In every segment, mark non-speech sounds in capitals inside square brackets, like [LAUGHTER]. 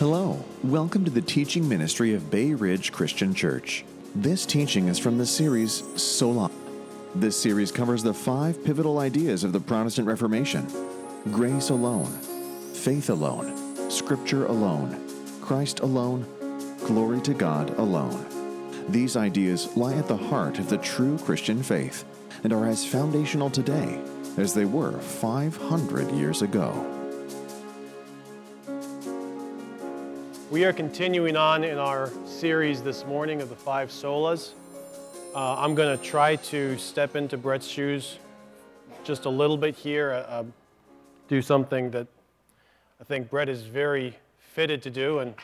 Hello, welcome to the teaching ministry of Bay Ridge Christian Church. This teaching is from the series Sola. This series covers the five pivotal ideas of the Protestant Reformation grace alone, faith alone, scripture alone, Christ alone, glory to God alone. These ideas lie at the heart of the true Christian faith and are as foundational today as they were 500 years ago. We are continuing on in our series this morning of the five solas. Uh, I'm going to try to step into Brett's shoes just a little bit here, uh, uh, do something that I think Brett is very fitted to do, and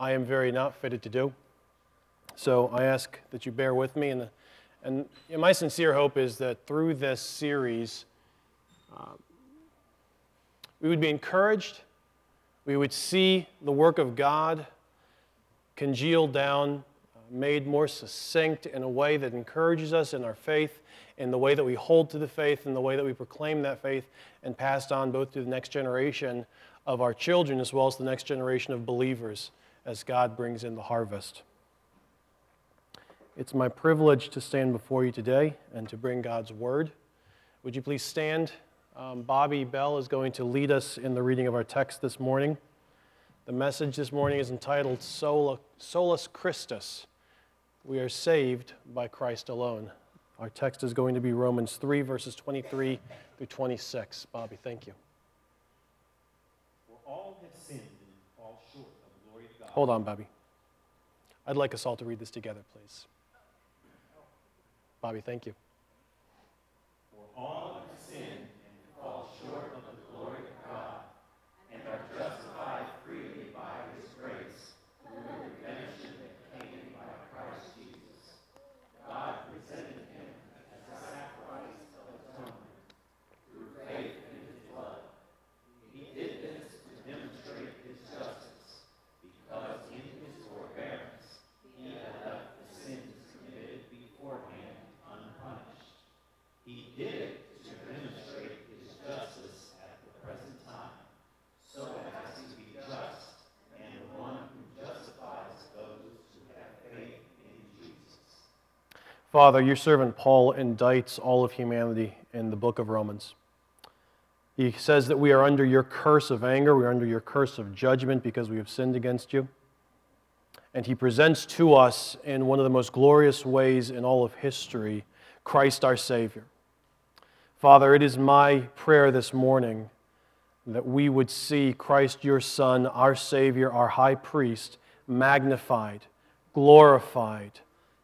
I am very not fitted to do. So I ask that you bear with me. And, and my sincere hope is that through this series, uh, we would be encouraged we would see the work of God congealed down, made more succinct in a way that encourages us in our faith, in the way that we hold to the faith, in the way that we proclaim that faith, and passed on both to the next generation of our children as well as the next generation of believers as God brings in the harvest. It's my privilege to stand before you today and to bring God's word. Would you please stand? Um, Bobby Bell is going to lead us in the reading of our text this morning. The message this morning is entitled Sola, Solus Christus. We are saved by Christ alone. Our text is going to be Romans 3, verses 23 through 26. Bobby, thank you. For all have sinned and fall short of the glory of God. Hold on, Bobby. I'd like us all to read this together, please. Bobby, thank you. For all have sinned and fall short of the glory of God, and are justified freely by His grace through the redemption that came by Christ Jesus. God presented Him as a sacrifice of atonement through faith in His blood. He did this to demonstrate His justice, because in His forbearance He had left the sins committed beforehand unpunished. He did it to demonstrate his justice at the present time, so as to be just and the one who justifies those who have faith in Jesus. Father, your servant Paul indicts all of humanity in the book of Romans. He says that we are under your curse of anger, we are under your curse of judgment because we have sinned against you. And he presents to us in one of the most glorious ways in all of history Christ our Savior. Father, it is my prayer this morning that we would see Christ your Son, our Savior, our high priest, magnified, glorified,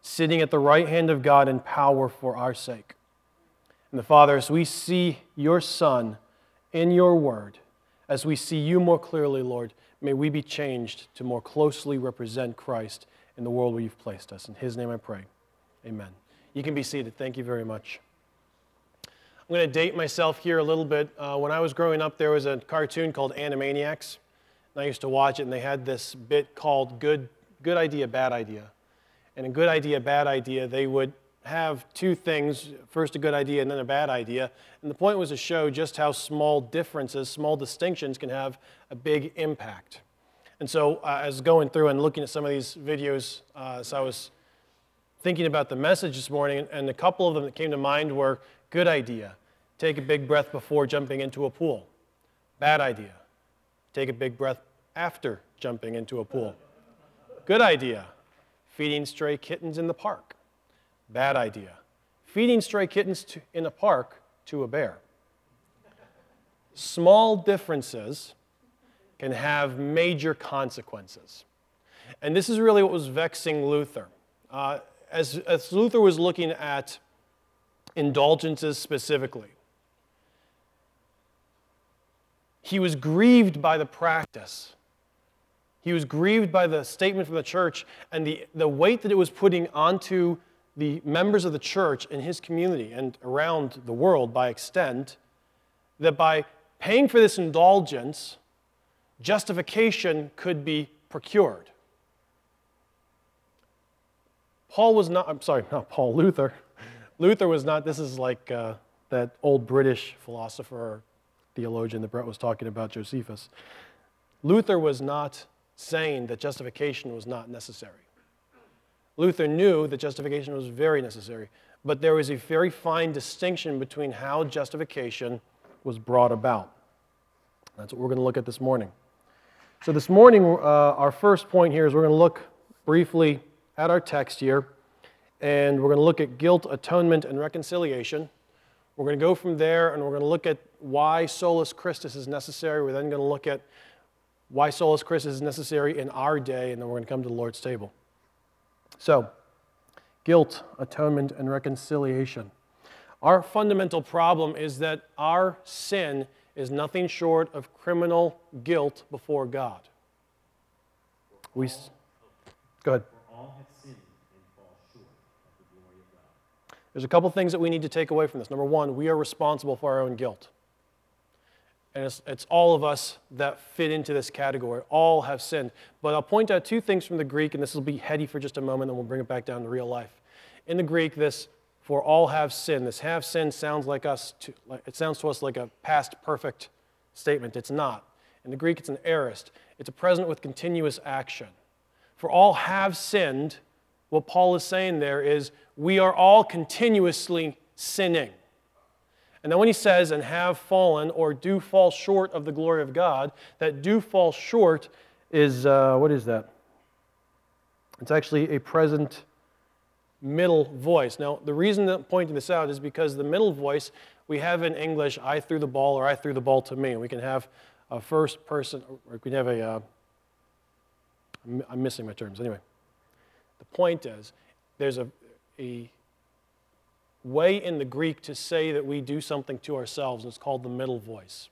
sitting at the right hand of God in power for our sake. And the Father, as we see your Son in your word, as we see you more clearly, Lord, may we be changed to more closely represent Christ in the world where you've placed us. In his name I pray. Amen. You can be seated. Thank you very much. I'm going to date myself here a little bit. Uh, when I was growing up, there was a cartoon called Animaniacs. And I used to watch it, and they had this bit called Good, Good Idea, Bad Idea. And a Good Idea, Bad Idea, they would have two things first a good idea and then a bad idea. And the point was to show just how small differences, small distinctions can have a big impact. And so, uh, as going through and looking at some of these videos, uh, I was thinking about the message this morning, and a couple of them that came to mind were good idea, take a big breath before jumping into a pool. Bad idea, take a big breath after jumping into a pool. Good idea, feeding stray kittens in the park. Bad idea, feeding stray kittens to, in a park to a bear. Small differences can have major consequences. And this is really what was vexing Luther. Uh, as, as Luther was looking at indulgences specifically, he was grieved by the practice. He was grieved by the statement from the church and the, the weight that it was putting onto the members of the church in his community and around the world by extent, that by paying for this indulgence, justification could be procured. Paul was not, I'm sorry, [LAUGHS] not Paul, Luther. Luther was not, this is like uh, that old British philosopher theologian that Brett was talking about, Josephus. Luther was not saying that justification was not necessary. Luther knew that justification was very necessary, but there was a very fine distinction between how justification was brought about. That's what we're going to look at this morning. So, this morning, uh, our first point here is we're going to look briefly at our text here, and we're going to look at guilt, atonement, and reconciliation. We're going to go from there, and we're going to look at why solus Christus is necessary. We're then going to look at why solus Christus is necessary in our day, and then we're going to come to the Lord's table. So, guilt, atonement, and reconciliation. Our fundamental problem is that our sin is nothing short of criminal guilt before God. We, go ahead. There's a couple things that we need to take away from this. Number one, we are responsible for our own guilt. And it's, it's, all of us that fit into this category. All have sinned. But I'll point out two things from the Greek, and this will be heady for just a moment, and we'll bring it back down to real life. In the Greek, this for all have sinned, this have sinned sounds like us, to, like, it sounds to us like a past perfect statement. It's not. In the Greek, it's an aorist. It's a present with continuous action. For all have sinned, what Paul is saying there is we are all continuously sinning. And then when he says, and have fallen or do fall short of the glory of God, that do fall short is, uh, what is that? It's actually a present middle voice. Now, the reason that I'm pointing this out is because the middle voice we have in English, I threw the ball or I threw the ball to me. We can have a first person, or we can have a. Uh, I'm missing my terms. Anyway, the point is there's a, a way in the Greek to say that we do something to ourselves, it's called the middle voice.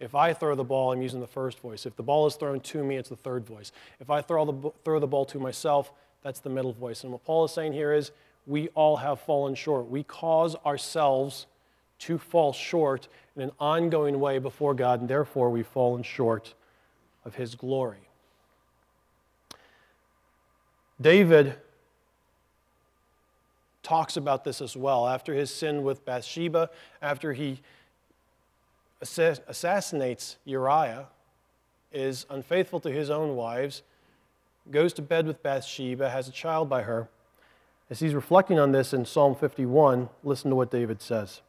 If I throw the ball, I'm using the first voice. If the ball is thrown to me, it's the third voice. If I throw the, throw the ball to myself, that's the middle voice. And what Paul is saying here is we all have fallen short. We cause ourselves to fall short in an ongoing way before God, and therefore we've fallen short of his glory. David talks about this as well. After his sin with Bathsheba, after he assassinates Uriah, is unfaithful to his own wives, goes to bed with Bathsheba, has a child by her. As he's reflecting on this in Psalm 51, listen to what David says.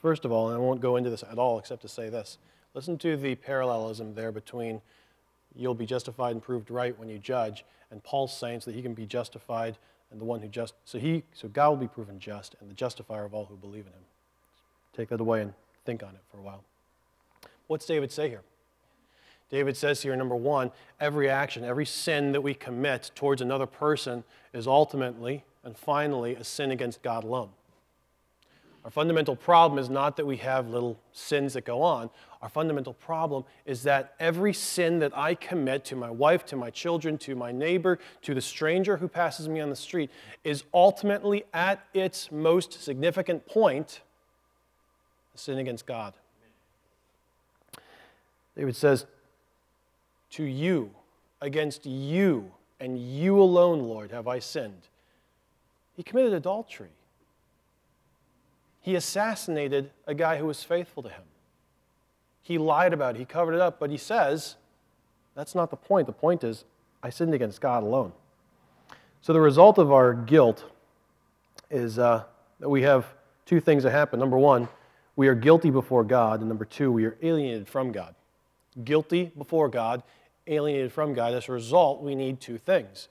First of all, and I won't go into this at all except to say this listen to the parallelism there between you'll be justified and proved right when you judge, and Paul's saying so that he can be justified and the one who just so he so God will be proven just and the justifier of all who believe in him. Take that away and think on it for a while. What's David say here? David says here, number one, every action, every sin that we commit towards another person is ultimately and finally a sin against God alone. Our fundamental problem is not that we have little sins that go on. Our fundamental problem is that every sin that I commit to my wife, to my children, to my neighbor, to the stranger who passes me on the street is ultimately at its most significant point a sin against God. David says, To you, against you, and you alone, Lord, have I sinned. He committed adultery. He assassinated a guy who was faithful to him. He lied about it, he covered it up, but he says, that's not the point. The point is, I sinned against God alone. So the result of our guilt is uh, that we have two things that happen. Number one, we are guilty before God, and number two, we are alienated from God. Guilty before God, alienated from God. As a result, we need two things.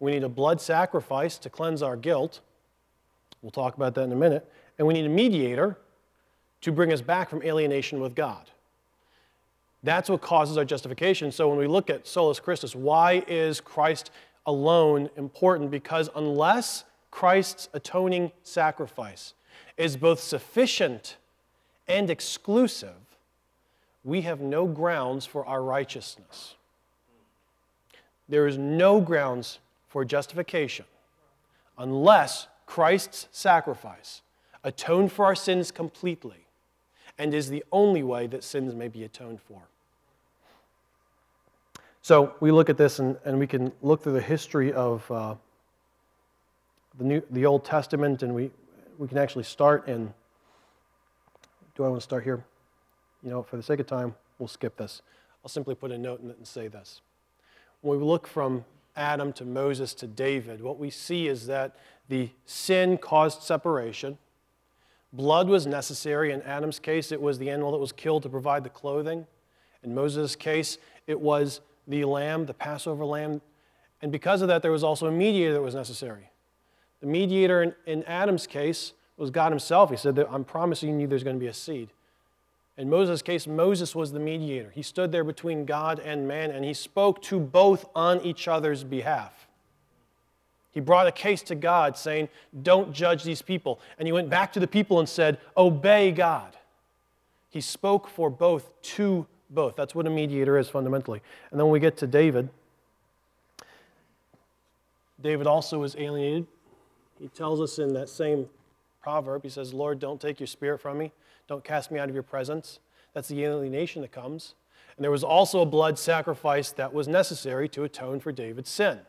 We need a blood sacrifice to cleanse our guilt. We'll talk about that in a minute and we need a mediator to bring us back from alienation with God. That's what causes our justification. So when we look at solus Christus, why is Christ alone important? Because unless Christ's atoning sacrifice is both sufficient and exclusive, we have no grounds for our righteousness. There is no grounds for justification unless Christ's sacrifice atoned for our sins completely, and is the only way that sins may be atoned for. So we look at this and, and we can look through the history of uh, the, New, the Old Testament, and we, we can actually start in. Do I want to start here? You know, for the sake of time, we'll skip this. I'll simply put a note in it and say this. When we look from Adam to Moses to David, what we see is that the sin caused separation. Blood was necessary. In Adam's case, it was the animal that was killed to provide the clothing. In Moses' case, it was the lamb, the Passover lamb. And because of that, there was also a mediator that was necessary. The mediator in, in Adam's case was God himself. He said, I'm promising you there's going to be a seed. In Moses' case, Moses was the mediator. He stood there between God and man, and he spoke to both on each other's behalf. He brought a case to God saying, Don't judge these people. And he went back to the people and said, Obey God. He spoke for both to both. That's what a mediator is fundamentally. And then we get to David, David also was alienated. He tells us in that same proverb, he says, Lord, don't take your spirit from me. Don't cast me out of your presence. That's the alienation that comes. And there was also a blood sacrifice that was necessary to atone for David's sin.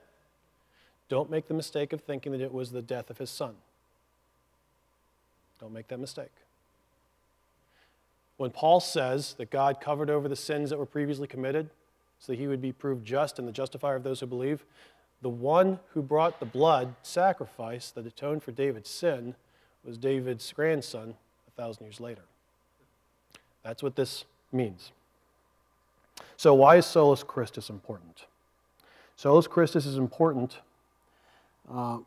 Don't make the mistake of thinking that it was the death of his son. Don't make that mistake. When Paul says that God covered over the sins that were previously committed so that he would be proved just and the justifier of those who believe, the one who brought the blood sacrifice that atoned for David's sin was David's grandson a thousand years later. That's what this means. So, why is Solus Christus important? Solus Christus is important, uh,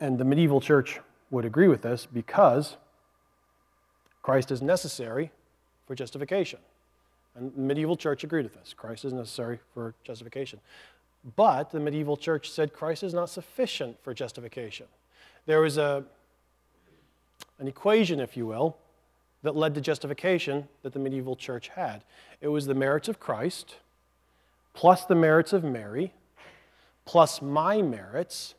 and the medieval church would agree with this because Christ is necessary for justification. And the medieval church agreed with this. Christ is necessary for justification. But the medieval church said Christ is not sufficient for justification. There was a, an equation, if you will, that led to justification that the medieval church had. It was the merits of Christ, plus the merits of Mary, plus my merits,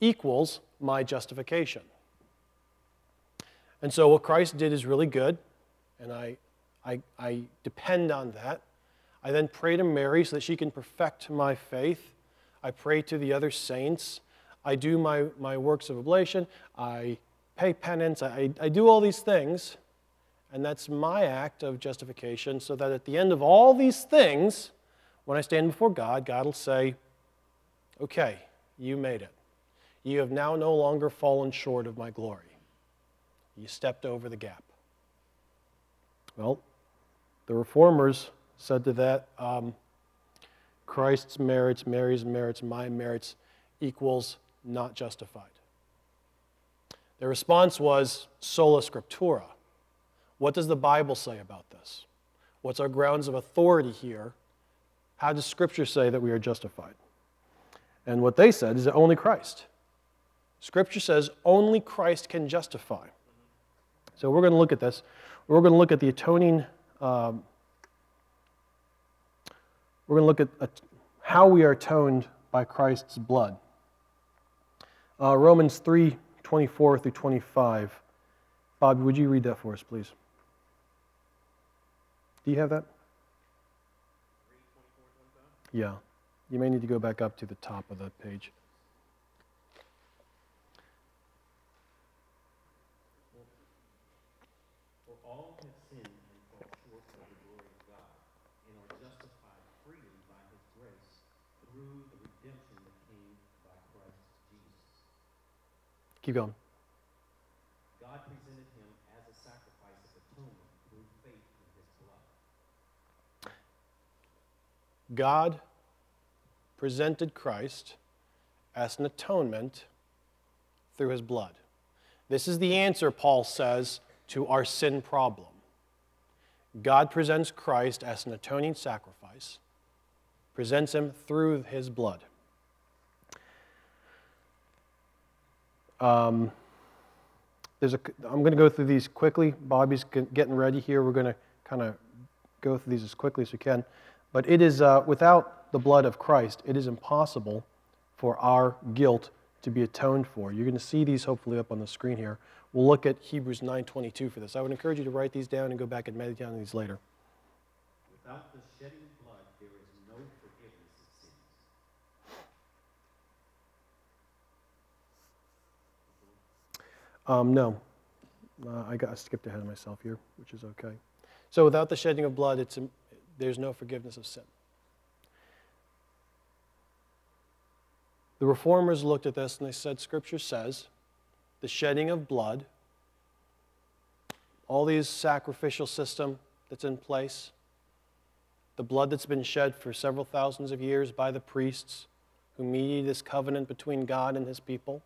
equals my justification. And so what Christ did is really good, and I, I, I depend on that. I then pray to Mary so that she can perfect my faith. I pray to the other saints. I do my, my works of oblation. I pay penance. I, I do all these things and that's my act of justification, so that at the end of all these things, when I stand before God, God will say, Okay, you made it. You have now no longer fallen short of my glory. You stepped over the gap. Well, the reformers said to that um, Christ's merits, Mary's merits, my merits equals not justified. Their response was sola scriptura what does the Bible say about this? What's our grounds of authority here? How does Scripture say that we are justified? And what they said is that only Christ. Scripture says only Christ can justify. So we're going to look at this. We're going to look at the atoning. Um, we're going to look at how we are atoned by Christ's blood. Uh, Romans 3 24 through 25. Bob, would you read that for us, please? Do you have that? Yeah. You may need to go back up to the top of the page. All have sinned and fall short of the glory of God, and are justified freely by his grace through the redemption that came by Christ Jesus. Keep going. God presented him as a sacrifice of atonement through faith in his blood. God presented Christ as an atonement through his blood. This is the answer, Paul says, to our sin problem. God presents Christ as an atoning sacrifice, presents him through his blood. Um, there's a, I'm going to go through these quickly. Bobby's getting ready here. We're going to kind of go through these as quickly as we can. But it is uh, without the blood of Christ, it is impossible for our guilt to be atoned for. You're going to see these hopefully up on the screen here. We'll look at Hebrews 9.22 for this. I would encourage you to write these down and go back and meditate on these later. Without the shedding of blood, there is no forgiveness of sins. Um, no. Uh, I, got, I skipped ahead of myself here, which is okay. So without the shedding of blood, it's, there's no forgiveness of sin. The reformers looked at this and they said, Scripture says, the shedding of blood, all these sacrificial system that's in place, the blood that's been shed for several thousands of years by the priests who mediated this covenant between God and his people.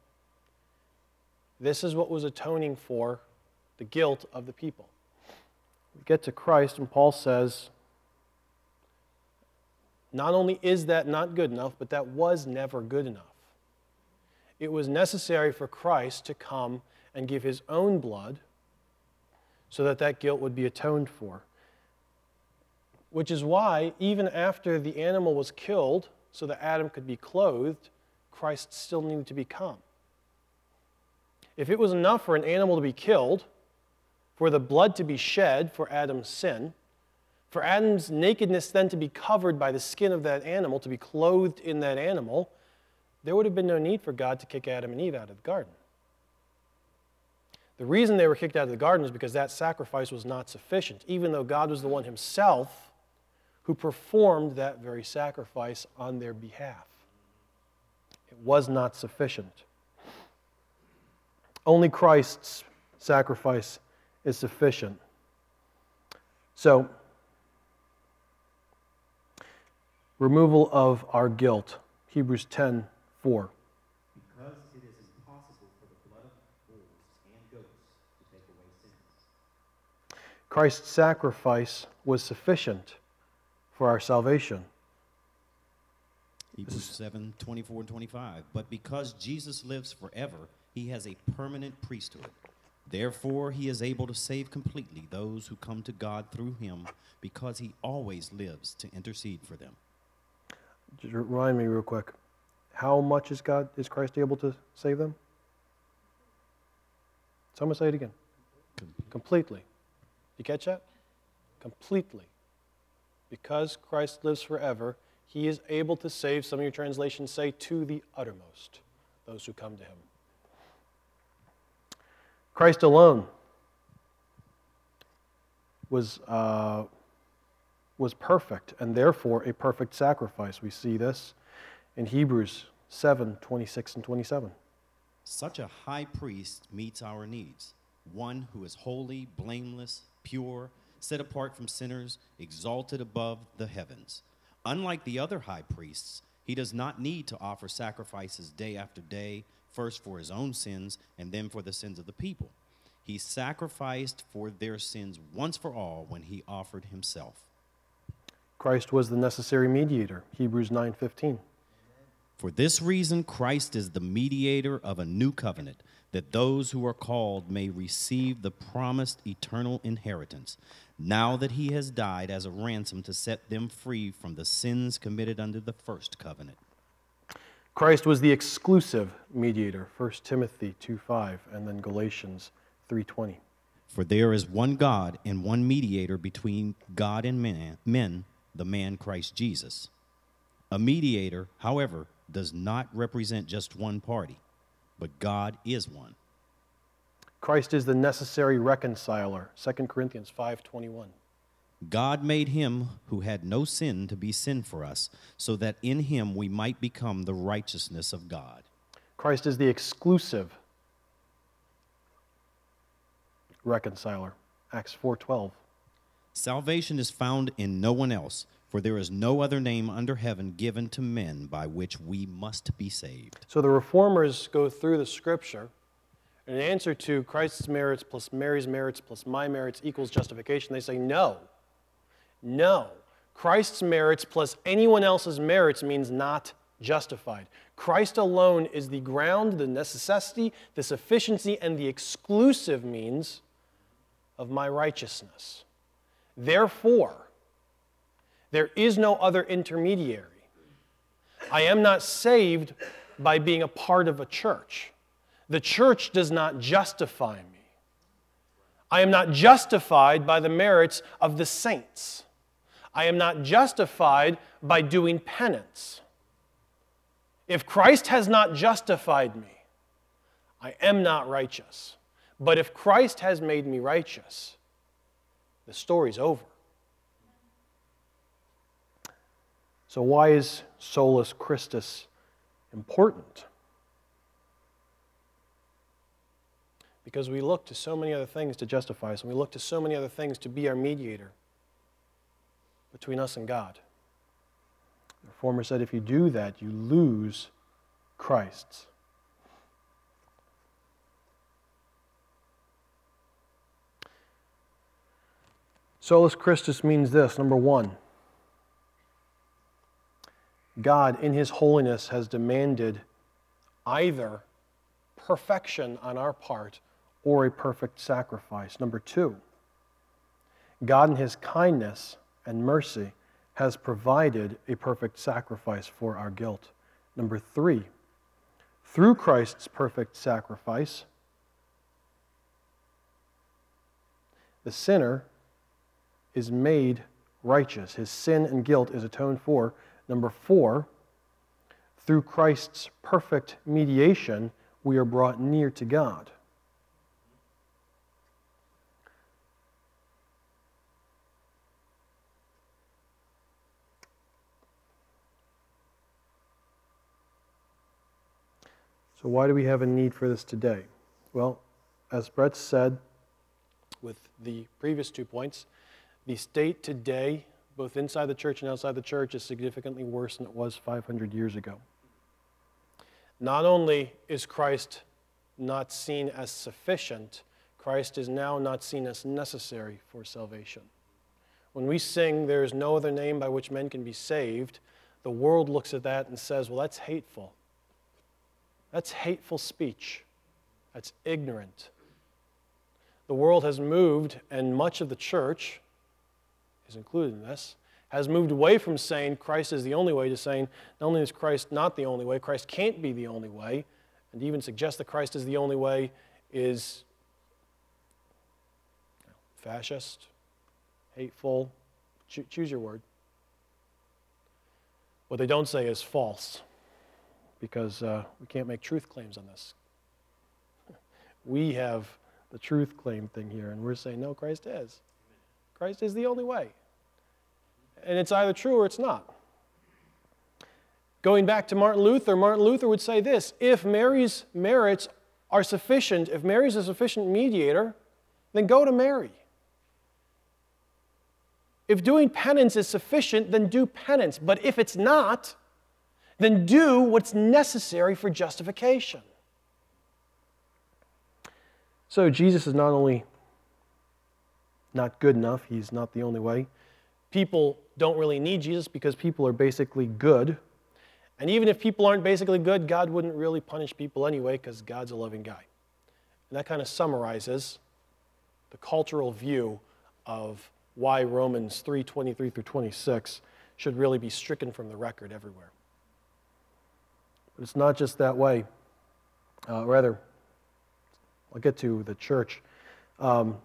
This is what was atoning for the guilt of the people. We get to Christ, and Paul says, not only is that not good enough, but that was never good enough. It was necessary for Christ to come and give his own blood so that that guilt would be atoned for. Which is why, even after the animal was killed, so that Adam could be clothed, Christ still needed to become. If it was enough for an animal to be killed, for the blood to be shed for Adam's sin, for Adam's nakedness then to be covered by the skin of that animal, to be clothed in that animal, there would have been no need for God to kick Adam and Eve out of the garden. The reason they were kicked out of the garden is because that sacrifice was not sufficient, even though God was the one himself who performed that very sacrifice on their behalf. It was not sufficient. Only Christ's sacrifice is sufficient. So, removal of our guilt. Hebrews 10 4. Because it is impossible for the blood of bulls and goats to take away sins. Christ's sacrifice was sufficient for our salvation. Hebrews 7 24 and 25. But because Jesus lives forever, he has a permanent priesthood. Therefore, he is able to save completely those who come to God through him, because he always lives to intercede for them. Just remind me real quick. How much is God is Christ able to save them? Someone say it again. Completely. You catch that? Completely. Because Christ lives forever, he is able to save, some of your translations say, to the uttermost, those who come to him. Christ alone was, uh, was perfect and therefore a perfect sacrifice. We see this in Hebrews 7 26 and 27. Such a high priest meets our needs, one who is holy, blameless, pure, set apart from sinners, exalted above the heavens. Unlike the other high priests, he does not need to offer sacrifices day after day, first for his own sins and then for the sins of the people. He sacrificed for their sins once for all when he offered himself. Christ was the necessary mediator. Hebrews 9:15. For this reason, Christ is the mediator of a new covenant, that those who are called may receive the promised eternal inheritance, now that he has died as a ransom to set them free from the sins committed under the first covenant. Christ was the exclusive mediator. 1 Timothy 2:5 and then Galatians 3:20. For there is one God and one mediator between God and man, men, the man Christ Jesus. A mediator, however, does not represent just one party, but God is one. Christ is the necessary reconciler. 2 Corinthians 5:21. God made him who had no sin to be sin for us, so that in him we might become the righteousness of God. Christ is the exclusive reconciler. Acts 4:12. Salvation is found in no one else, for there is no other name under heaven given to men by which we must be saved. So the reformers go through the scripture in answer to Christ's merits plus Mary's merits plus my merits equals justification. They say no. No. Christ's merits plus anyone else's merits means not justified. Christ alone is the ground, the necessity, the sufficiency, and the exclusive means of my righteousness. Therefore, there is no other intermediary. I am not saved by being a part of a church. The church does not justify me. I am not justified by the merits of the saints. I am not justified by doing penance. If Christ has not justified me, I am not righteous. But if Christ has made me righteous, the story's over. So, why is solus Christus important? Because we look to so many other things to justify us, and we look to so many other things to be our mediator between us and God. The reformer said if you do that, you lose Christ's. Solus Christus means this number one, God, in His holiness, has demanded either perfection on our part or a perfect sacrifice. Number two, God, in His kindness and mercy, has provided a perfect sacrifice for our guilt. Number three, through Christ's perfect sacrifice, the sinner is made righteous. His sin and guilt is atoned for. Number four, through Christ's perfect mediation, we are brought near to God. So, why do we have a need for this today? Well, as Brett said with the previous two points, the state today, both inside the church and outside the church, is significantly worse than it was 500 years ago. Not only is Christ not seen as sufficient, Christ is now not seen as necessary for salvation. When we sing, There is no other name by which men can be saved, the world looks at that and says, Well, that's hateful. That's hateful speech. That's ignorant. The world has moved, and much of the church is included in this, has moved away from saying Christ is the only way to saying not only is Christ not the only way, Christ can't be the only way, and even suggest that Christ is the only way is fascist, hateful, choose your word. What they don't say is false because uh, we can't make truth claims on this. [LAUGHS] we have the truth claim thing here, and we're saying, no, Christ is. Christ is the only way. And it's either true or it's not. Going back to Martin Luther, Martin Luther would say this if Mary's merits are sufficient, if Mary's a sufficient mediator, then go to Mary. If doing penance is sufficient, then do penance. But if it's not, then do what's necessary for justification. So Jesus is not only not good enough, he's not the only way. People don't really need Jesus because people are basically good. And even if people aren't basically good, God wouldn't really punish people anyway because God's a loving guy. And that kind of summarizes the cultural view of why Romans 3 23 through 26 should really be stricken from the record everywhere. But it's not just that way. Uh, rather, I'll get to the church. Um,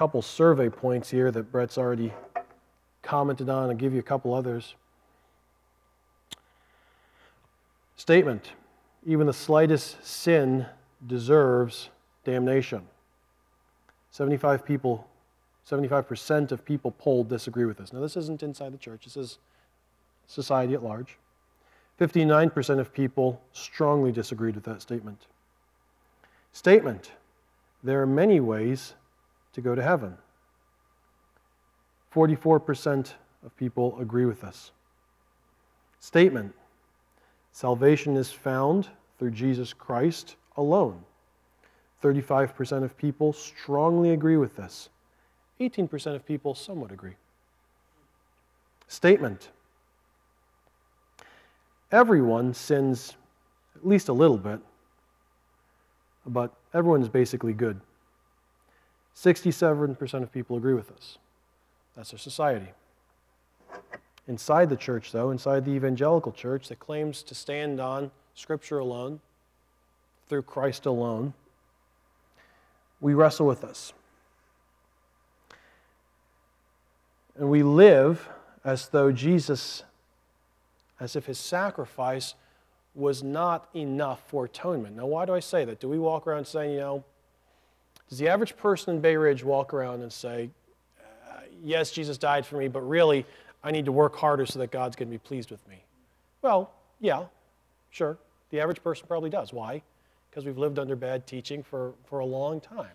couple survey points here that Brett's already commented on. I'll give you a couple others. Statement Even the slightest sin deserves damnation. 75 people, 75% of people polled disagree with this. Now, this isn't inside the church, this is society at large. 59% of people strongly disagreed with that statement. Statement There are many ways to go to heaven. 44% of people agree with this. Statement Salvation is found through Jesus Christ alone. 35% of people strongly agree with this. 18% of people somewhat agree. Statement everyone sins at least a little bit, but everyone's basically good. 67% of people agree with us. That's our society. Inside the church, though, inside the evangelical church that claims to stand on Scripture alone, through Christ alone, we wrestle with this. And we live as though Jesus as if his sacrifice was not enough for atonement. Now, why do I say that? Do we walk around saying, you know, Does the average person in Bay Ridge walk around and say, uh, Yes, Jesus died for me, but really, I need to work harder so that God's going to be pleased with me? Well, yeah, sure. The average person probably does. Why? Because we've lived under bad teaching for, for a long time.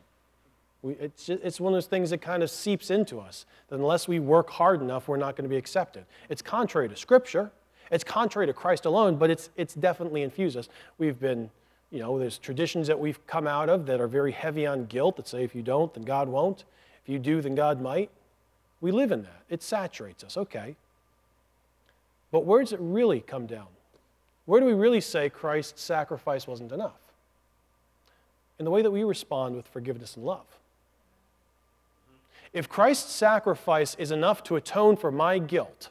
We, it's, just, it's one of those things that kind of seeps into us that unless we work hard enough, we're not going to be accepted. It's contrary to Scripture, it's contrary to Christ alone, but it's, it's definitely infused us. We've been, you know, there's traditions that we've come out of that are very heavy on guilt that say if you don't, then God won't. If you do, then God might. We live in that. It saturates us, okay. But where does it really come down? Where do we really say Christ's sacrifice wasn't enough? In the way that we respond with forgiveness and love. If Christ's sacrifice is enough to atone for my guilt,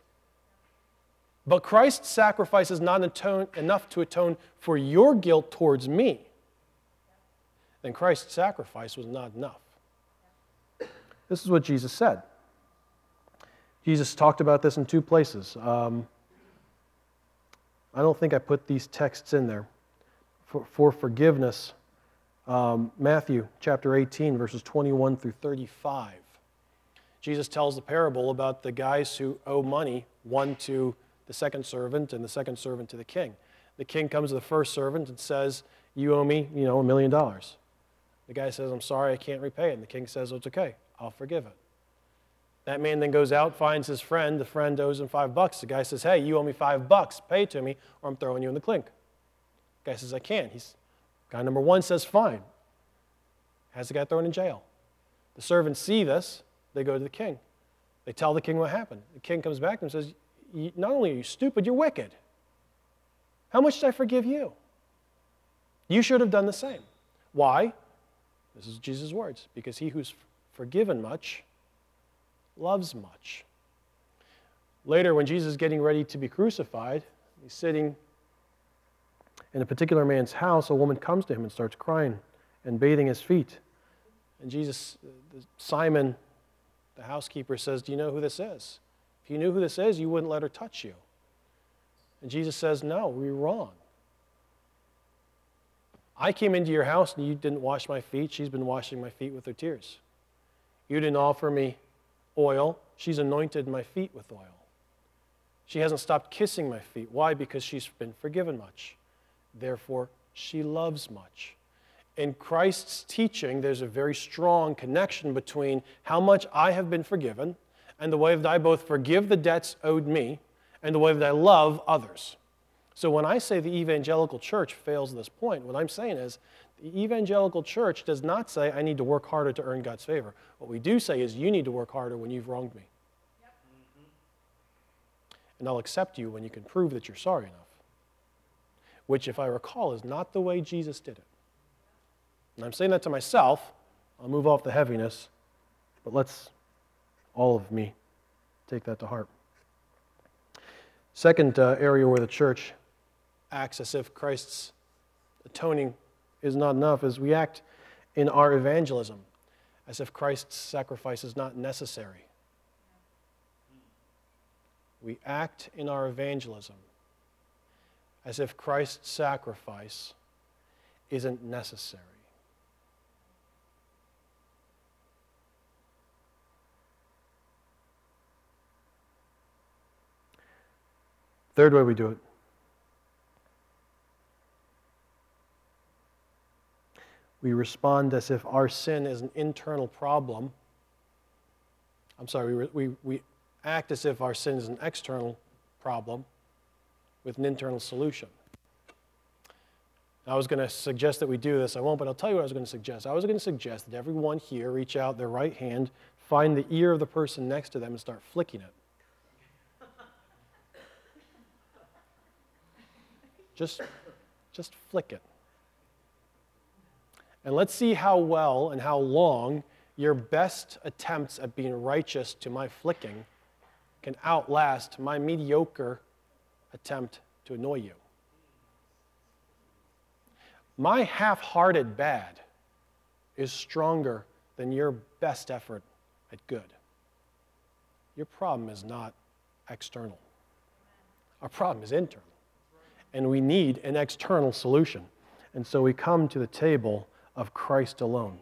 but Christ's sacrifice is not atone, enough to atone for your guilt towards me, then Christ's sacrifice was not enough. This is what Jesus said. Jesus talked about this in two places. Um, I don't think I put these texts in there. For, for forgiveness, um, Matthew chapter 18, verses 21 through 35. Jesus tells the parable about the guys who owe money, one to the second servant and the second servant to the king. The king comes to the first servant and says, You owe me, you know, a million dollars. The guy says, I'm sorry, I can't repay it. And the king says, oh, It's okay, I'll forgive it. That man then goes out, finds his friend. The friend owes him five bucks. The guy says, Hey, you owe me five bucks. Pay it to me, or I'm throwing you in the clink. The guy says, I can't. He's, guy number one says, Fine. Has the guy thrown in jail. The servants see this. They go to the king. They tell the king what happened. The king comes back and says, Not only are you stupid, you're wicked. How much did I forgive you? You should have done the same. Why? This is Jesus' words. Because he who's forgiven much loves much. Later, when Jesus is getting ready to be crucified, he's sitting in a particular man's house. A woman comes to him and starts crying and bathing his feet. And Jesus, uh, Simon, the housekeeper says, Do you know who this is? If you knew who this is, you wouldn't let her touch you. And Jesus says, No, you're wrong. I came into your house and you didn't wash my feet. She's been washing my feet with her tears. You didn't offer me oil. She's anointed my feet with oil. She hasn't stopped kissing my feet. Why? Because she's been forgiven much. Therefore, she loves much in Christ's teaching, there's a very strong connection between how much I have been forgiven and the way that I both forgive the debts owed me and the way that I love others. So when I say the evangelical church fails this point, what I'm saying is the evangelical church does not say I need to work harder to earn God's favor. What we do say is you need to work harder when you've wronged me. Yep. And I'll accept you when you can prove that you're sorry enough. Which, if I recall, is not the way Jesus did it. And I'm saying that to myself. I'll move off the heaviness, but let's, all of me, take that to heart. Second uh, area where the church acts as if Christ's atoning is not enough is we act in our evangelism as if Christ's sacrifice is not necessary. We act in our evangelism as if Christ's sacrifice isn't necessary. Third way we do it. We respond as if our sin is an internal problem. I'm sorry, we, we, we act as if our sin is an external problem with an internal solution. I was going to suggest that we do this. I won't, but I'll tell you what I was going to suggest. I was going to suggest that everyone here reach out their right hand, find the ear of the person next to them, and start flicking it. Just, just flick it. And let's see how well and how long your best attempts at being righteous to my flicking can outlast my mediocre attempt to annoy you. My half hearted bad is stronger than your best effort at good. Your problem is not external, our problem is internal and we need an external solution. And so we come to the table of Christ alone.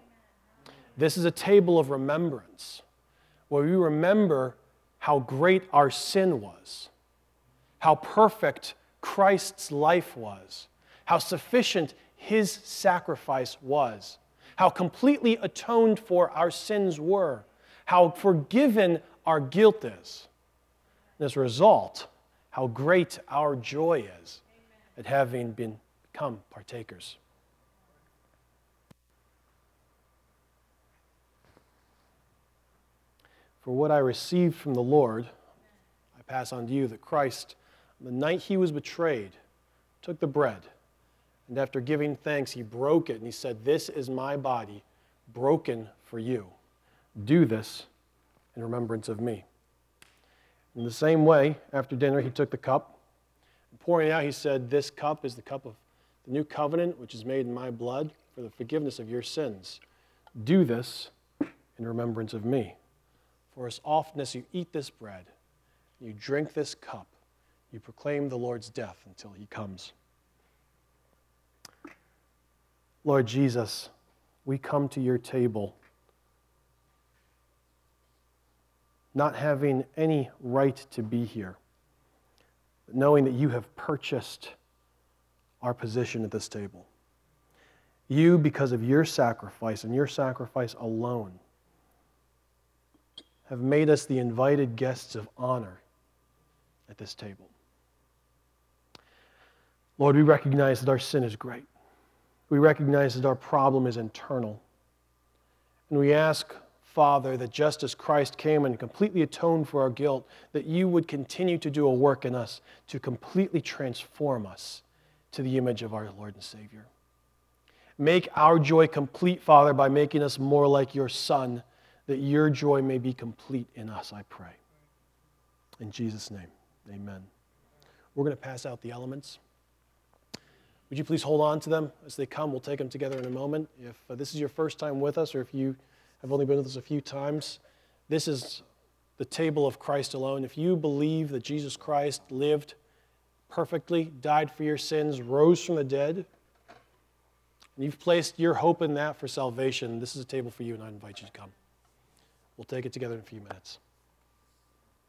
This is a table of remembrance where we remember how great our sin was, how perfect Christ's life was, how sufficient his sacrifice was, how completely atoned for our sins were, how forgiven our guilt is. And as a result, how great our joy is having been become partakers. For what I received from the Lord, I pass on to you that Christ, on the night he was betrayed, took the bread, and after giving thanks, he broke it, and he said, This is my body, broken for you. Do this in remembrance of me. In the same way, after dinner, he took the cup, pouring out, he said, This cup is the cup of the new covenant, which is made in my blood for the forgiveness of your sins. Do this in remembrance of me. For as often as you eat this bread, you drink this cup, you proclaim the Lord's death until he comes. Lord Jesus, we come to your table not having any right to be here, knowing that you have purchased our position at this table. You, because of your sacrifice and your sacrifice alone, have made us the invited guests of honor at this table. Lord, we recognize that our sin is great. We recognize that our problem is internal. And we ask, Father, that just as Christ came and completely atoned for our guilt, that you would continue to do a work in us to completely transform us to the image of our Lord and Savior. Make our joy complete, Father, by making us more like your Son that your joy may be complete in us, I pray. In Jesus' name, amen. We're going to pass out the elements. Would you please hold on to them as they come? We'll take them together in a moment. If uh, this is your first time with us, or if you have only been with us a few times, this is the table of Christ alone. If you believe that Jesus Christ lived perfectly, died for your sins, rose from the dead, and you've placed your hope in that for salvation, this is a table for you, and I invite you to come. We'll take it together in a few minutes.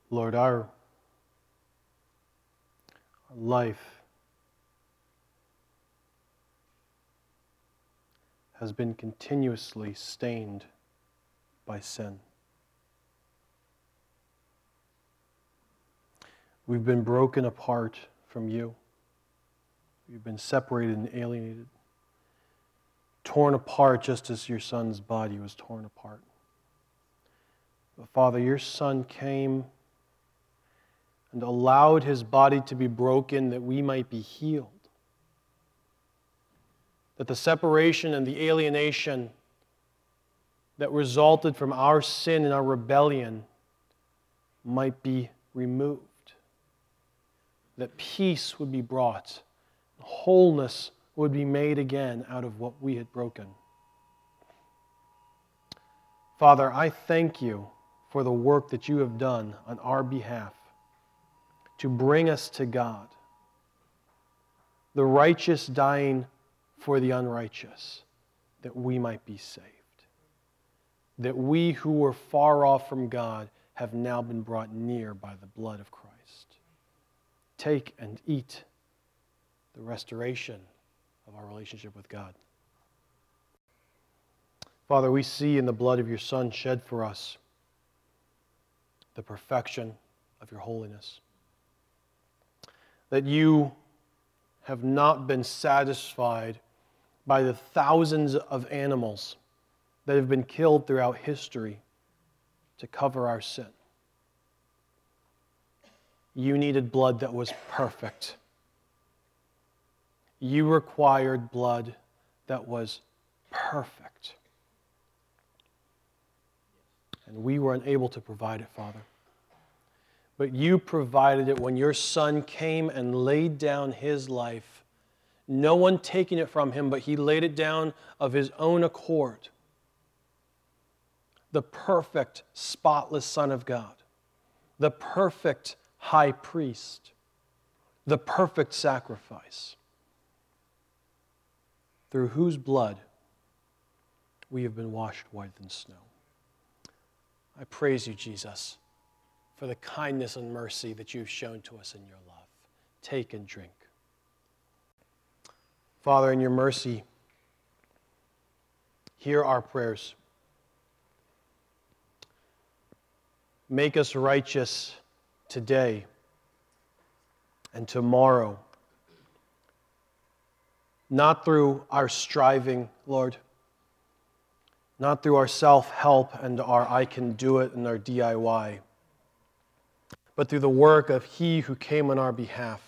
Lord, our life has been continuously stained by sin. We've been broken apart from you. We've been separated and alienated, torn apart just as your son's body was torn apart. But Father, your Son came and allowed his body to be broken that we might be healed. That the separation and the alienation that resulted from our sin and our rebellion might be removed. That peace would be brought, wholeness would be made again out of what we had broken. Father, I thank you for the work that you have done on our behalf to bring us to God. The righteous dying for the unrighteous, that we might be saved. That we who were far off from God have now been brought near by the blood of Christ. Take and eat the restoration of our relationship with God. Father, we see in the blood of your Son shed for us the perfection of your holiness. That you have not been satisfied by the thousands of animals that have been killed throughout history to cover our sin. You needed blood that was perfect. You required blood that was perfect. And we were unable to provide it, Father. But you provided it when your Son came and laid down his life. No one taking it from him, but he laid it down of his own accord. The perfect, spotless Son of God, the perfect high priest, the perfect sacrifice, through whose blood we have been washed white than snow. I praise you, Jesus, for the kindness and mercy that you've shown to us in your love. Take and drink. Father, in your mercy, hear our prayers. Make us righteous today and tomorrow. Not through our striving, Lord, not through our self help and our I can do it and our DIY, but through the work of He who came on our behalf,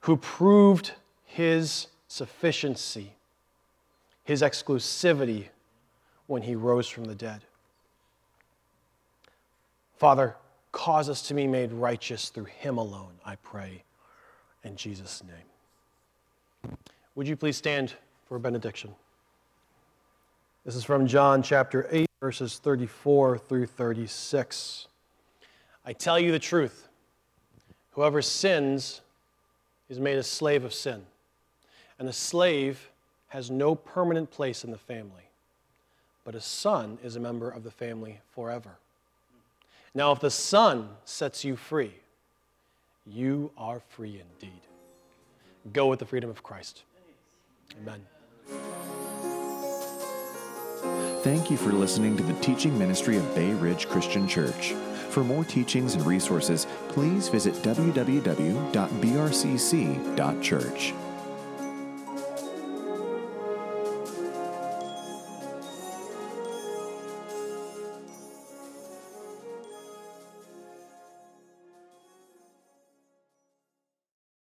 who proved His sufficiency, His exclusivity when He rose from the dead. Father, cause us to be made righteous through Him alone, I pray, in Jesus' name. Would you please stand for a benediction? This is from John chapter 8, verses 34 through 36. I tell you the truth whoever sins is made a slave of sin, and a slave has no permanent place in the family, but a son is a member of the family forever. Now, if the Son sets you free, you are free indeed. Go with the freedom of Christ. Amen. Thank you for listening to the teaching ministry of Bay Ridge Christian Church. For more teachings and resources, please visit www.brcc.church.